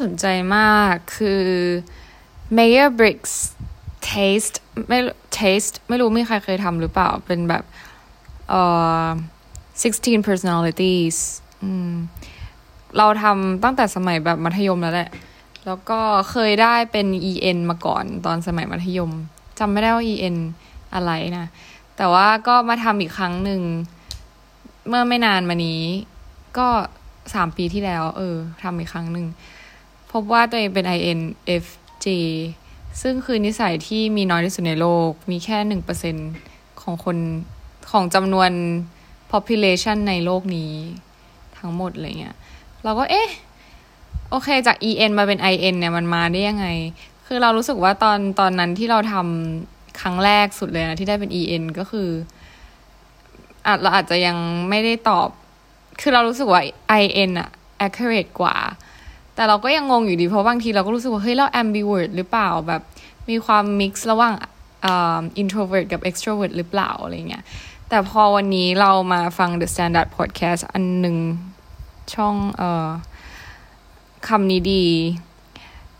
สนใจมากคือ Mayor Briggs Taste ไม่ Taste ไม่รู้มีใครเคยทำหรือเปล่า เป็นแบบเอ่อ16 personalities เราทำตั้งแต่สมัยแบบมัธยมแล้วแหละ แล้วก็เคยได้เป็น EN มาก่อนตอนสมัยมัธยมจำไม่ได้ว่า EN อะไรนะ แต่ว่าก็มาทำอีกครั้งหนึ่ง เมื่อไม่นานมานี้ ก็สามปีที่แล้ว เออทำอีกครั้งหนึ่ง พบว่าตัวเองเป็น INFJ ซึ่งคือนิสัยที่มีน้อยที่สุดในโลก มีแค่หนึ่งเปอร์เซ็นของคนของจำนวน population ในโลกนี้ทั้งหมดอะไรเงี้ย เราก็เอ๊ะ โอเคจาก EN มาเป็น IN เนี่ยมันมาได้ยังไง คือเรารู้สึกว่าตอนตอนนั้นที่เราทำครั้งแรกสุดเลยนะ ที่ได้เป็น EN ก็คืออาจเราอาจจะยังไม่ได้ตอบ คือเรารู้สึกว่า IN อะ accurate กว่า แต่เราก็ยังงงอยู่ดีเพราะบางทีเราก็รู้สึกว่าเฮ้ยเรา ambivert หรือเปล่าแบบมีความ mix ระหว่าง introvert กับ extrovert หรือเปล่าอะไรเงี้ยแต่พอวันนี้เรามาฟัง The Standard Podcast อันหนึ่งช่องเอ่อคำนี้ดี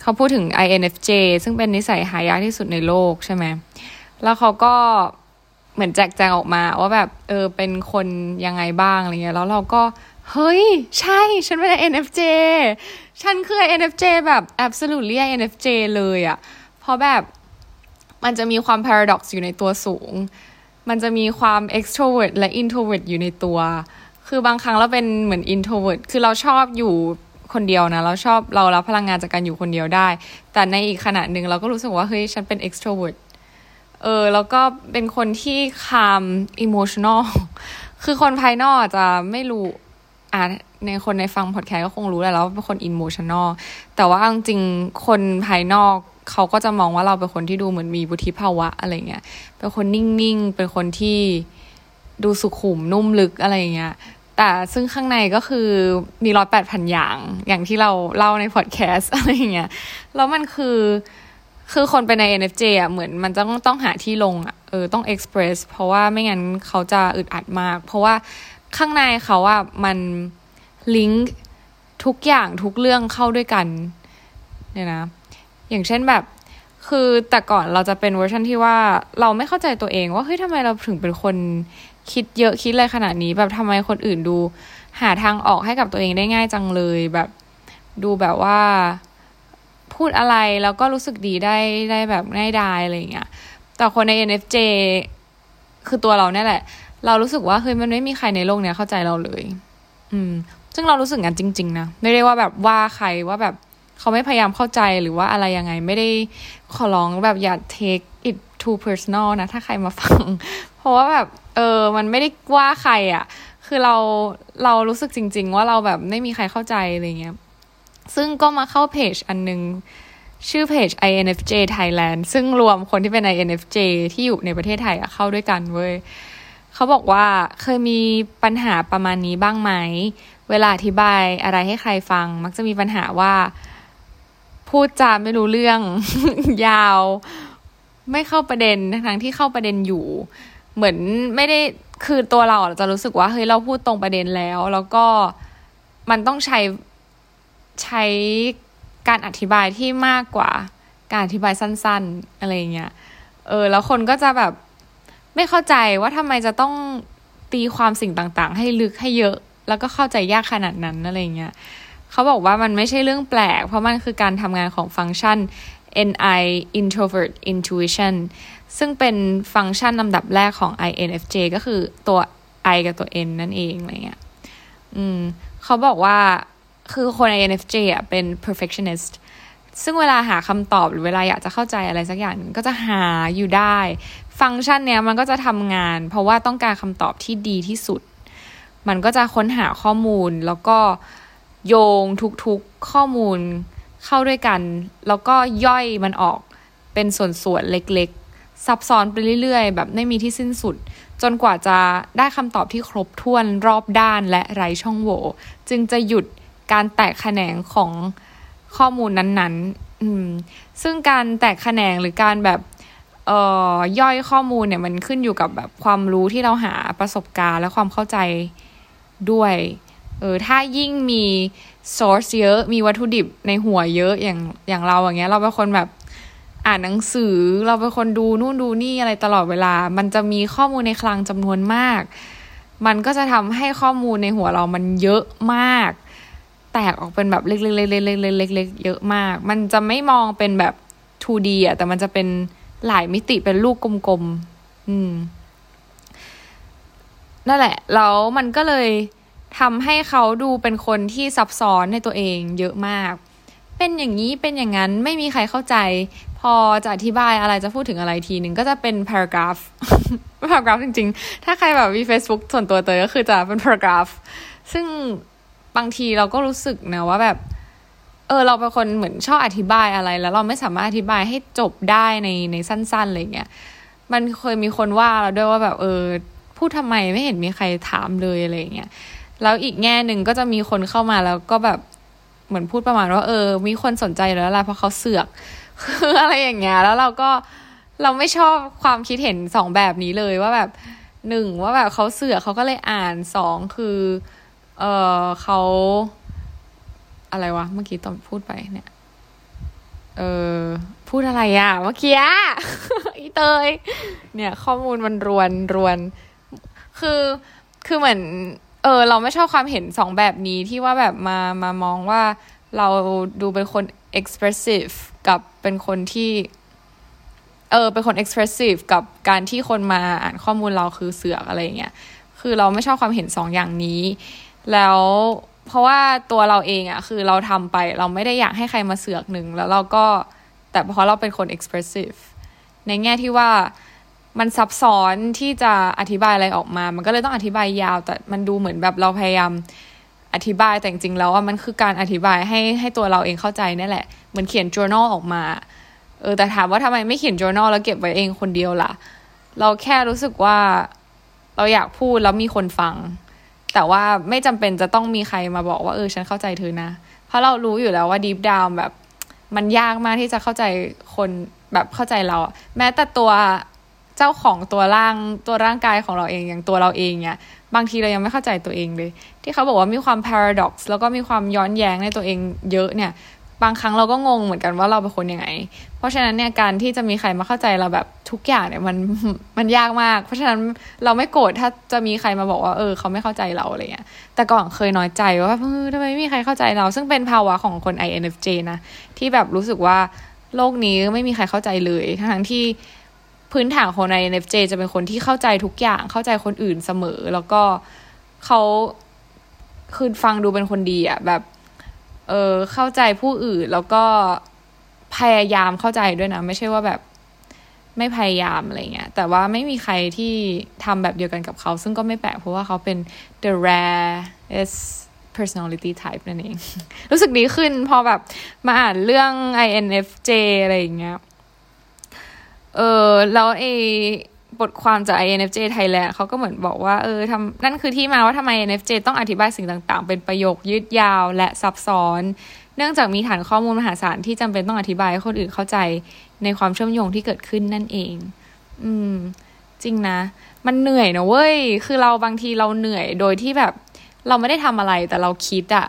เขาพูดถึง INFJ ซึ่งเป็นนิสัยหายากที่สุดในโลกใช่ไหม แล้วเขาก็เหมือนแจกแจงออกมาว่าแบบ เออเป็นคนยังไงบ้างอะไรเงี้ย แล้วเราก็ เฮ้ย ใช่ ฉันเป็น NFJ ฉันคือ NFJ แบบ absolutely NFJ เลยอะเพราะแบบมันจะมีความ paradox อยู่ในตัวสูง มันจะมีความ extrovert และ introvert อยู่ในตัว คือบางครั้งเราเป็นเหมือน introvert คือเราชอบอยู่คนเดียวนะ เราชอบเรารับพลังงานจากการอยู่คนเดียวได้ แต่ในอีกขณะหนึ่งเราก็รู้สึกว่า เฮ้ย ฉันเป็น extrovert เออ แล้วก็เป็นคนที่ calm emotional คือคนภายนอกจะไม่รู้ อ่าในคนในฟังพอดแคสต์ก็คงรู้แหละแล้วเป็นคน emotional แต่ว่าจริงๆคนภายนอกเขาก็จะมองว่าเราเป็นคนที่ดูเหมือนมีบุธิภาวะอะไรเงี้ยเป็นคนนิ่งๆ เป็นคนที่ดูสุขุมนุ่มลึกอะไรเงี้ยแต่ซึ่งข้างในก็คือมีร้อยแปดพันอย่างอย่างที่เราเล่าในพอดแคสต์อะไรเงี้ยแล้วมันคือคือคนไปใน NFJ อะเหมือนมันจะต้องต้องหาที่ลงอะเออต้อง express เพราะว่าไม่งั้นเขาจะอึดอัดมาก เพราะว่า ข้างในเขาอะมันลิงก์ทุกอย่างทุกเรื่องเข้าด้วยกันเนี่ยนะ อย่างเช่นแบบ คือแต่ก่อนเราจะเป็นเวอร์ชันที่ว่าเราไม่เข้าใจตัวเองว่าเฮ้ยทำไมเราถึงเป็นคนคิดเยอะคิดอะไรขนาดนี้ แบบทำไมคนอื่นดู หาทางออกให้กับตัวเองได้ง่ายจังเลยแบบ ดูแบบว่า พูดอะไรแล้วก็รู้สึกดีได้ได้แบบง่ายดายอะไรอย่างเงี้ยแต่คนใน NFJ คือตัวเราเนี่ยแหละ เรารู้สึกว่าเฮ้ยมันไม่มีใครในโลกเนี้ยเข้าใจเราเลย อืม ซึ่งเรารู้สึกงั้นจริง ๆ นะ ไม่ได้ว่าแบบว่าใครว่าแบบเขาไม่พยายามเข้าใจหรือว่าอะไรยังไง ไม่ได้ขอร้องแบบอย่า take it too personal นะ ถ้าใครมาฟัง เพราะว่าแบบ เออ มันไม่ได้ว่าใครอะ่ะ คือเราเรารู้สึกจริง ๆ ว่าเราแบบไม่มีใครเข้าใจอะไรเงี้ย ซึ่งก็มาเข้าเพจอันนึงชื่อเพจ INFJ Thailand ซึ่งรวมคนที่เป็น INFJ ที่อยู่ในประเทศไทยอะเข้าด้วยกันเว้ย เขาบอกว่าเคยมีปัญหาประมาณนี้บ้างไหม เวลาอธิบายอะไรให้ใครฟัง มักจะมีปัญหาว่า พูดจาไม่รู้เรื่องยาว ไม่เข้าประเด็นทั้งที่เข้าประเด็นอยู่ เหมือนไม่ได้คือตัวเราจะรู้สึกว่าเฮ้ยเราพูดตรงประเด็นแล้ว แล้วก็มันต้องใช้ใช้การอธิบายที่มากกว่า การอธิบายสั้น ๆ อะไรเงี้ย เออ แล้วคนก็จะแบบ ไม่เข้าใจว่าทำไมจะต้องตีความสิ่งต่างๆ ให้ลึกให้เยอะ แล้วก็เข้าใจยากขนาดนั้นอะไรเงี้ยเขาบอกว่ามันไม่ใช่เรื่องแปลก เพราะมันคือการทำงานของฟังก์ชัน NI introvert intuition ซึ่งเป็นฟังก์ชันลำดับแรกของ INFJ ก็คือตัว I กับตัว N นั่นเองอะไรเงี้ยอืมเขาบอกว่าคือคน INFJ อะเป็น perfectionist ซึ่งเวลาหาคำตอบหรือเวลาอยากจะเข้าใจอะไรสักอย่างก็จะหาอยู่ได้ ฟังก์ชันเนี้ยมันก็จะทำงาน เพราะว่าต้องการคำตอบที่ดีที่สุด มันก็จะค้นหาข้อมูลแล้วก็โยงทุกๆข้อมูลเข้าด้วยกัน แล้วก็ย่อยมันออกเป็นส่วนๆเล็กๆ ซับซ้อนไปเรื่อยๆ แบบไม่มีที่สิ้นสุด จนกว่าจะได้คำตอบที่ครบถ้วนรอบด้านและไร้ช่องโหว่จึงจะหยุดการแตกแขนงของข้อมูลนั้นๆซึ่งการแตกแขนงหรือการแบบ เอ่อย่อยข้อมูลเนี่ยมันขึ้นอยู่กับแบบความรู้ที่เราหาประสบการณ์และความเข้าใจด้วยเออถ้ายิ่งมี source เยอะมีวัตถุดิบในหัวเยอะอย่างอย่างเราอย่างเงี้ย เราเป็นคนแบบอ่านหนังสือ เราเป็นคนดูนู่นดูนี่อะไรตลอดเวลา มันจะมีข้อมูลในคลังจำนวนมาก มันก็จะทำให้ข้อมูลในหัวเรามันเยอะมาก แตกออกเป็นแบบเล็กๆๆๆๆๆเยอะมาก มันจะไม่มองเป็นแบบ 2D อะแต่มันจะเป็น หลายมิติเป็นลูกกลมๆอืม นั่นแหละ แล้วมันก็เลยทำให้เขาดูเป็นคนที่ซับซ้อนในตัวเองเยอะมาก เป็นอย่างนี้เป็นอย่างนั้นไม่มีใครเข้าใจ พอจะอธิบายอะไรจะพูดถึงอะไรทีหนึ่งก็จะเป็น paragraph paragraph จริง ๆ ถ้าใครแบบมี Facebook ส่วนตัวเตยก็คือจะเป็น paragraph ซึ่งบางทีเราก็รู้สึกนะว่าแบบ เออเราเป็นคนเหมือนชอบอธิบายอะไร แล้วเราไม่สามารถอธิบายให้จบได้ในในสั้นๆอะไรเงี้ยมันเคยมีคนว่าเราด้วยว่าแบบเออพูดทำไมไม่เห็นมีใครถามเลยอะไรเงี้ยแล้วอีกแง่หนึ่งก็จะมีคนเข้ามาแล้วก็แบบเหมือนพูดประมาณว่าเออ มีคนสนใจแล้วล่ะเพราะเขาเสือกคืออะไรอย่างเงี้ยแล้วเราก็เราไม่ชอบความคิดเห็นสองแบบนี้เลยว่าแบบหนึ่งว่าแบบเขาเสือกเขาก็เลยอ่านสองคือ เออเขา อะไรวะ เมื่อกี้ตอนพูดไปเนี่ย เออพูดอะไรอะเมื่อกี้อีเตย เนี่ย ข้อมูลมันรวนรวน คือคือเหมือน เออ เราไม่ชอบความเห็นสองแบบนี้ที่ว่าแบบมามามองว่าเราดูเป็นคน expressive กับเป็นคนที่เออเป็นคน expressive กับการที่คนมาอ่านข้อมูลเราคือเสือกอะไรเงี้ย คือเราไม่ชอบความเห็นสองอย่างนี้ แล้ว เพราะว่าตัวเราเองอะคือเราทำไปเราไม่ได้อยากให้ใครมาเสือกหนึ่งแล้วเราก็แต่เพราะเราเป็นคน expressive ในแง่ที่ว่ามันซับซ้อนที่จะอธิบายอะไรออกมา มันก็เลยต้องอธิบายยาว แต่มันดูเหมือนแบบเราพยายามอธิบายแต่จริงๆแล้วว่ามันคือการอธิบายให้ให้ตัวเราเองเข้าใจนี่แหละ เหมือนเขียน journal ออกมา เออแต่ถามว่าทำไมไม่เขียน journal แล้วเก็บไว้เองคนเดียวล่ะ เราแค่รู้สึกว่าเราอยากพูดแล้วมีคนฟัง แต่ว่าไม่จำเป็นจะต้องมีใครมาบอกว่าเออฉันเข้าใจเธอนะ เพราะเรารู้อยู่แล้วว่าดีฟดาวแบบ มันยากมากที่จะเข้าใจคนแบบเข้าใจเรา แม้แต่ตัวเจ้าของตัวร่างตัวร่างกายของเราเองอย่างตัวเราเองเนี่ยบางทีเรายังไม่เข้าใจตัวเองเลย ที่เขาบอกว่ามีความ paradox แล้วก็มีความย้อนแย้งในตัวเองเยอะเนี่ย บางครั้งเราก็งงเหมือนกันว่าเราเป็นคนยังไง เพราะฉะนั้นเนี่ยการที่จะมีใครมาเข้าใจเราแบบทุกอย่างเนี่ยมันมันยากมาก เพราะฉะนั้นเราไม่โกรธถ้าจะมีใครมาบอกว่าเออ เขาไม่เข้าใจเราอะไรเงี้ย แต่ก่อนเคยน้อยใจว่าเออทำไมไม่มีใครเข้าใจเรา ซึ่งเป็นภาวะของคน INFJ นะที่แบบรู้สึกว่าโลกนี้ไม่มีใครเข้าใจเลย ทั้งที่พื้นฐานของใน NFJ จะเป็นคนที่เข้าใจทุกอย่างเข้าใจคนอื่นเสมอ แล้วก็เขาคือฟังดูเป็นคนดีอะแบบ เออเข้าใจผู้อื่นแล้วก็พยายามเข้าใจด้วยนะ ไม่ใช่ว่าแบบไม่พยายามอะไรเงี้ย แต่ว่าไม่มีใครที่ทำแบบเดียวกันกับเขา ซึ่งก็ไม่แปลกเพราะว่าเขาเป็น the rarest personality type นั่นเอง รู้สึกดีขึ้นพอแบบมาอ่านเรื่อง INFJ อะไรอย่างเงี้ย เออแล้วไอ บทความจาก INFJ Thailand เขาก็เหมือนบอกว่าเออทำนั่นคือที่มาว่าทำไม INFJ ต้องอธิบายสิ่งต่างๆ เป็นประโยคยืดยาวและซับซ้อน เนื่องจากมีฐานข้อมูลมหาศาลที่จำเป็นต้องอธิบายให้คนอื่นเข้าใจในความเชื่อมโยงที่เกิดขึ้นนั่นเอง อืม จริงนะ มันเหนื่อยนะเว้ย คือเราบางทีเราเหนื่อยโดยที่แบบ เราไม่ได้ทำอะไรแต่เราคิดอะ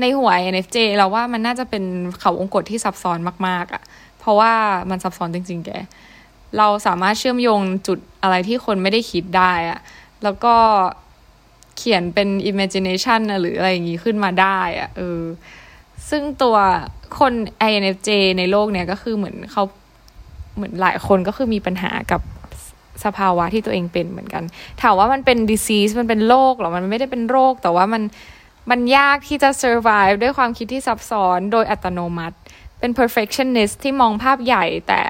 ในหัว INFJ เราว่ามันน่าจะเป็นเขาวงกฏที่ซับซ้อนมากๆอะเพราะว่ามันซับซ้อนจริง ๆ แก เราสามารถเชื่อมโยงจุดอะไรที่คนไม่ได้คิดได้อะแล้วก็เขียนเป็น imagination หรืออะไรอย่างงี้ขึ้นมาได้อะเออซึ่งตัวคน INFJ ในโลกเนี่ยก็คือเหมือนเขาเหมือนหลายคนก็คือมีปัญหากับสภาวะที่ตัวเองเป็นเหมือนกัน ถามว่ามันเป็น disease มันเป็นโรคหรอ มันไม่ได้เป็นโรค แต่ว่ามัน มันยากที่จะ survive ด้วยความคิดที่ซับซ้อนโดยอัตโนมัติ เป็น perfectionist ที่มองภาพใหญ่แต่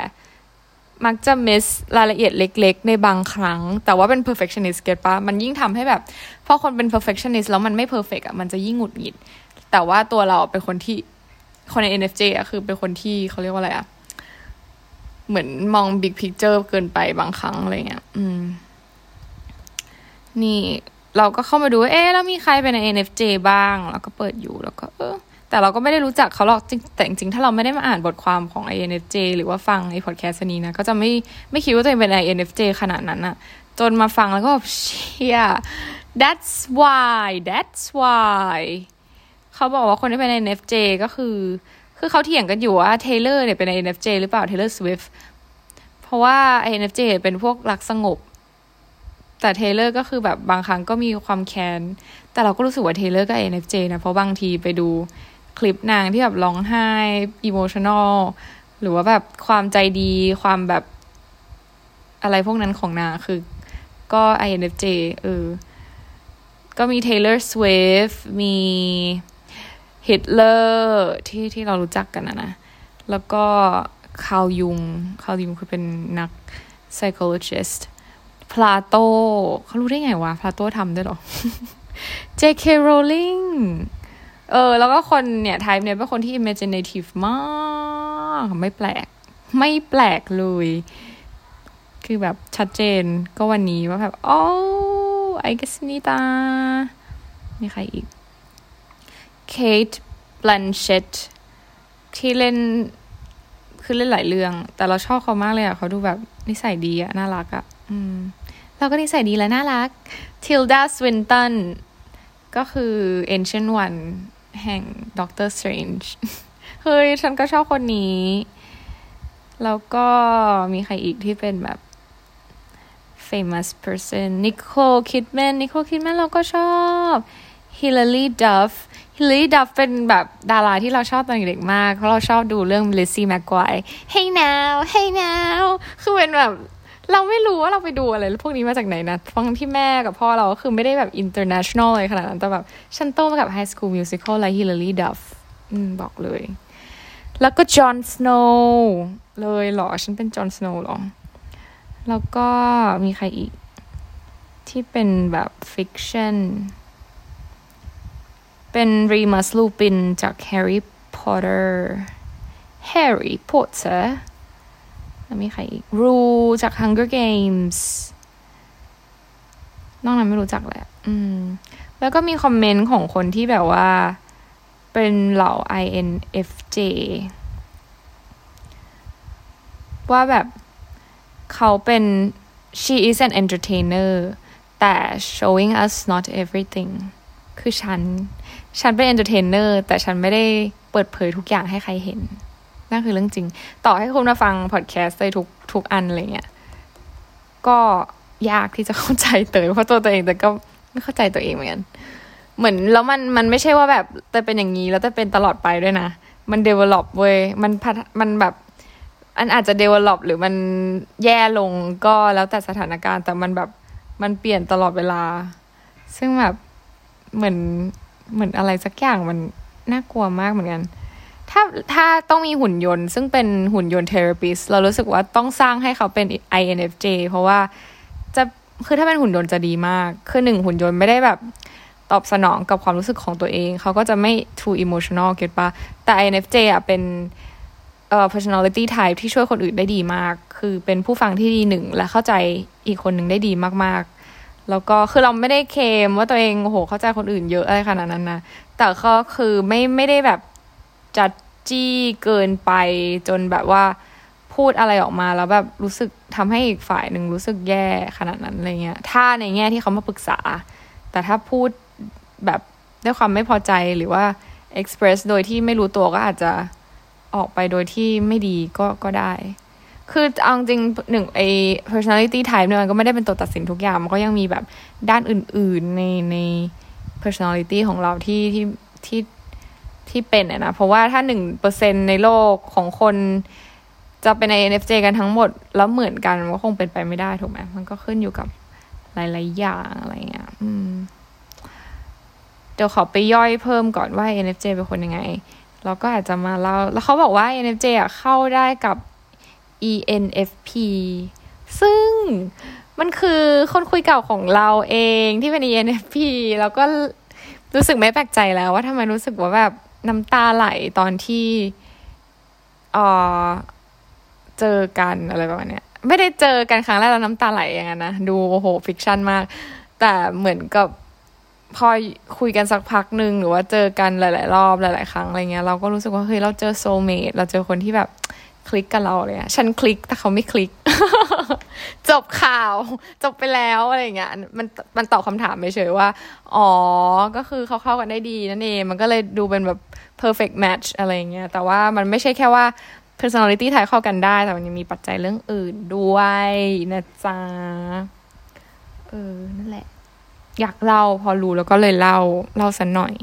มักจะ miss รายละเอียดเล็ก ๆ ในบางครั้ง แต่ว่าเป็น perfectionist เก็ตปะมันยิ่งทำให้แบบพอคนเป็น perfectionist แล้วมันไม่ perfect อะมันจะยิ่งหงุดหงิด แต่ว่าตัวเราเป็นคนที่คนใน NFJ อะคือเป็นคนที่เขาเรียกว่าอะไรอะเหมือนมอง big picture เกินไปบางครั้งอะไรเงี้ยอืม นี่เราก็เข้ามาดู เอ๊ะแล้วมีใครเป็นใน NFJ บ้าง แล้วก็เปิดอยู่แล้วก็ เออ แต่เราก็ไม่ได้รู้จักเขาหรอกแต่จริงๆ ถ้าเราไม่ได้มาอ่านบทความของ INFJ หรือว่าฟังไอ้พอดแคสต์นี้นะ ก็จะไม่ไม่คิดว่าตัวเองเป็น INFJ ขนาดนั้นอะจนมาฟังแล้วก็แบบเชี่ย that's why that's why เขาบอกว่าคนที่เป็น INFJ ก็คือ คือเขาเถียงกันอยู่ว่าเทเลอร์เนี่ยเป็น INFJ หรือเปล่า Taylor Swift เพราะว่า INFJ เป็นพวกรักสงบ แต่เทเลอร์ก็คือแบบบางครั้งก็มีความแค้น แต่เราก็รู้สึกว่าเทเลอร์ก็ NFJ นะ เพราะบางทีไปดู คลิปนางที่แบบร้องไห้อิโมชันอลหรือว่าแบบความใจดีความแบบอะไรพวกนั้นของนางคือก็ INFJ เออ ก็มี Taylor Swift มี Hitler ที่ที่เรารู้จักกันนะนะ แล้วก็คาวยุงคาวยุงคือเป็นนัก psychologist พลาโตเขารู้ได้ไงวะพลาโตทำได้หรอ J.K. Rowling เออ แล้วก็คนเนี่ยไทป์เนี่ยเป็นคนที่ imaginative มาก ไม่แปลก ไม่แปลกเลย คือแบบชัดเจนก็วันนี้ว่าแบบโอ้ไอเกสนิตามีใครอีกเคทบลันเชตที่เล่นคือเล่นหลายเรื่อง แต่เราชอบเขามากเลยอะเขาดูแบบนิสัยดีอะน่ารักอะ อืม เราก็นิสัยดีและน่ารักทิลดาสวินตัน ก็คือ Ancient One แห่ง Doctor Strange เฮ้ย ฉันก็ชอบคนนี้ แล้วก็มีใครอีกที่เป็นแบบ famous person Nicole Kidman Nicole Kidman เราก็ชอบ Hilary Duff Hilary Duff เป็นแบบดาราที่เราชอบตอนเด็กมาก เพราะเราชอบดูเรื่อง Lizzie McGuire Hey now Hey now คือเป็นแบบ เราไม่รู้ว่าเราไปดูอะไรพวกนี้มาจากไหนนะฟังที่แม่กับพ่อเราก็คือไม่ได้แบบ international เลยขนาดนั้น แต่แบบฉันโตมากับ High School Musical และ Hilary Duff อืม บอกเลย แล้วก็ Jon Snow เลยเหรอ ฉันเป็น Jon Snow หรอ แล้วก็มีใครอีก ที่เป็นแบบ fiction เป็น Remus Lupin จาก Harry Potter Harry Potter แล้วมีใครอีกรูจาก Hunger Games นอกนั้นไม่รู้จักแหละ อืม แล้วก็มีคอมเมนต์ของคนที่แบบว่า เป็นเหล่า INFJ ว่าแบบเขาเป็น she is an entertainer แต่ showing us not everything คือฉัน ฉันเป็น entertainer แต่ฉันไม่ได้เปิดเผยทุกอย่างให้ใครเห็น นั่นคือเรื่องจริง ต่อให้คุณมาฟังพอดแคสต์ได้ทุกทุกอันอะไรเงี้ยก็ยากที่จะเข้าใจเตยเพราะตัวตัวเองแต่ก็ไม่เข้าใจตัวเองเหมือนกันเหมือนแล้วมันมันไม่ใช่ว่าแบบแต่เป็นอย่างนี้แล้วแต่เป็นตลอดไปด้วยนะ มัน develop เว้ยมันพัฒมันแบบอันอาจจะ develop หรือมันแย่ลงก็แล้วแต่สถานการณ์ แต่มันแบบมันเปลี่ยนตลอดเวลา ซึ่งแบบเหมือนเหมือนอะไรสักอย่างมันน่ากลัวมากเหมือนกัน ถ้าถ้าต้องมีหุ่นยนต์ซึ่งเป็นหุ่นยนต์เทอราปิสเรารู้สึกว่าต้องสร้างให้เขาเป็น INFJ เพราะว่าจะคือถ้าเป็นหุ่นยนต์จะดีมาก คือหนึ่งหุ่นยนต์ไม่ได้แบบตอบสนองกับความรู้สึกของตัวเอง เขาก็จะไม่ too emotional เก็ตปะแต่ INFJ อะเป็นเอ่อ personality type ที่ช่วยคนอื่นได้ดีมาก คือเป็นผู้ฟังที่ดีหนึ่ง และเข้าใจอีกคนหนึ่งได้ดีมากๆ แล้วก็คือเราไม่ได้เคมว่าตัวเองโอ้โหเข้าใจคนอื่นเยอะอะไรขนาดนั้นนะแต่ก็คือไม่ไม่ได้แบบ จัดจี้เกินไปจนแบบว่าพูดอะไรออกมาแล้วแบบรู้สึกทำให้อีกฝ่ายหนึ่งรู้สึกแย่ขนาดนั้นอะไรเงี้ย ถ้าในแง่ที่เขามาปรึกษา แต่ถ้าพูดแบบด้วยความไม่พอใจหรือว่า express โดยที่ไม่รู้ตัวก็อาจจะออกไปโดยที่ไม่ดีก็ก็ได้ คือเอาจริงหนึ่งไอ personality type เนี่ยมันก็ไม่ได้เป็นตัวตัดสินทุกอย่าง มันก็ยังมีแบบด้านอื่นๆในใน personality ของเราที่ที่ที่ ที่เป็นนะ เพราะว่าถ้าหนึ่งเปอร์เซ็นในโลกของคนจะเป็น INFJ กันทั้งหมด แล้วเหมือนกันก็คงเป็นไปไม่ได้ถูกไหมมันก็ขึ้นอยู่กับหลายๆอย่างอะไรเงี้ยอืมเดี๋ยวขอไปย่อยเพิ่มก่อนว่า NFJ เป็นคนยังไง เราก็อาจจะมาเล่า แล้วเขาบอกว่า NFJ อะเข้าได้กับ ENFP ซึ่งมันคือคนคุยเก่าของเราเองที่เป็น ENFP แล้วก็รู้สึกไม่แปลกใจแล้วว่าทำไมรู้สึกว่าแบบ น้ำตาไหลตอนที่เออเจอกันอะไรประมาณเนี้ย ไม่ได้เจอกันครั้งแรกแล้วน้ำตาไหลอย่างนั้นนะดูโอ้โหฟิกชันมาก แต่เหมือนกับพอคุยกันสักพักหนึ่งหรือว่าเจอกันหลาย ๆ รอบหลาย ๆ ครั้งอะไรเงี้ยเราก็รู้สึกว่าเฮ้ยเราเจอโซเมตเราเจอคนที่แบบคลิกกับเราเลยอะฉันคลิกแต่เขาไม่คลิก จบข่าว จบไปแล้วอะไรเงี้ยมันมันตอบคำถามเฉยว่า อ๋อ ก็คือเขาเข้ากันได้ดีนั่นเอง มันก็เลยดูเป็นแบบ perfect match อะไรเงี้ยแต่ว่ามันไม่ใช่แค่ว่า personality ไทยเข้ากันได้ แต่มันยังมีปัจจัยเรื่องอื่นด้วยนะจ๊ะเออนั่นแหละ อยากเล่าพอรู้แล้วก็เลยเล่าเล่าสันหน่อย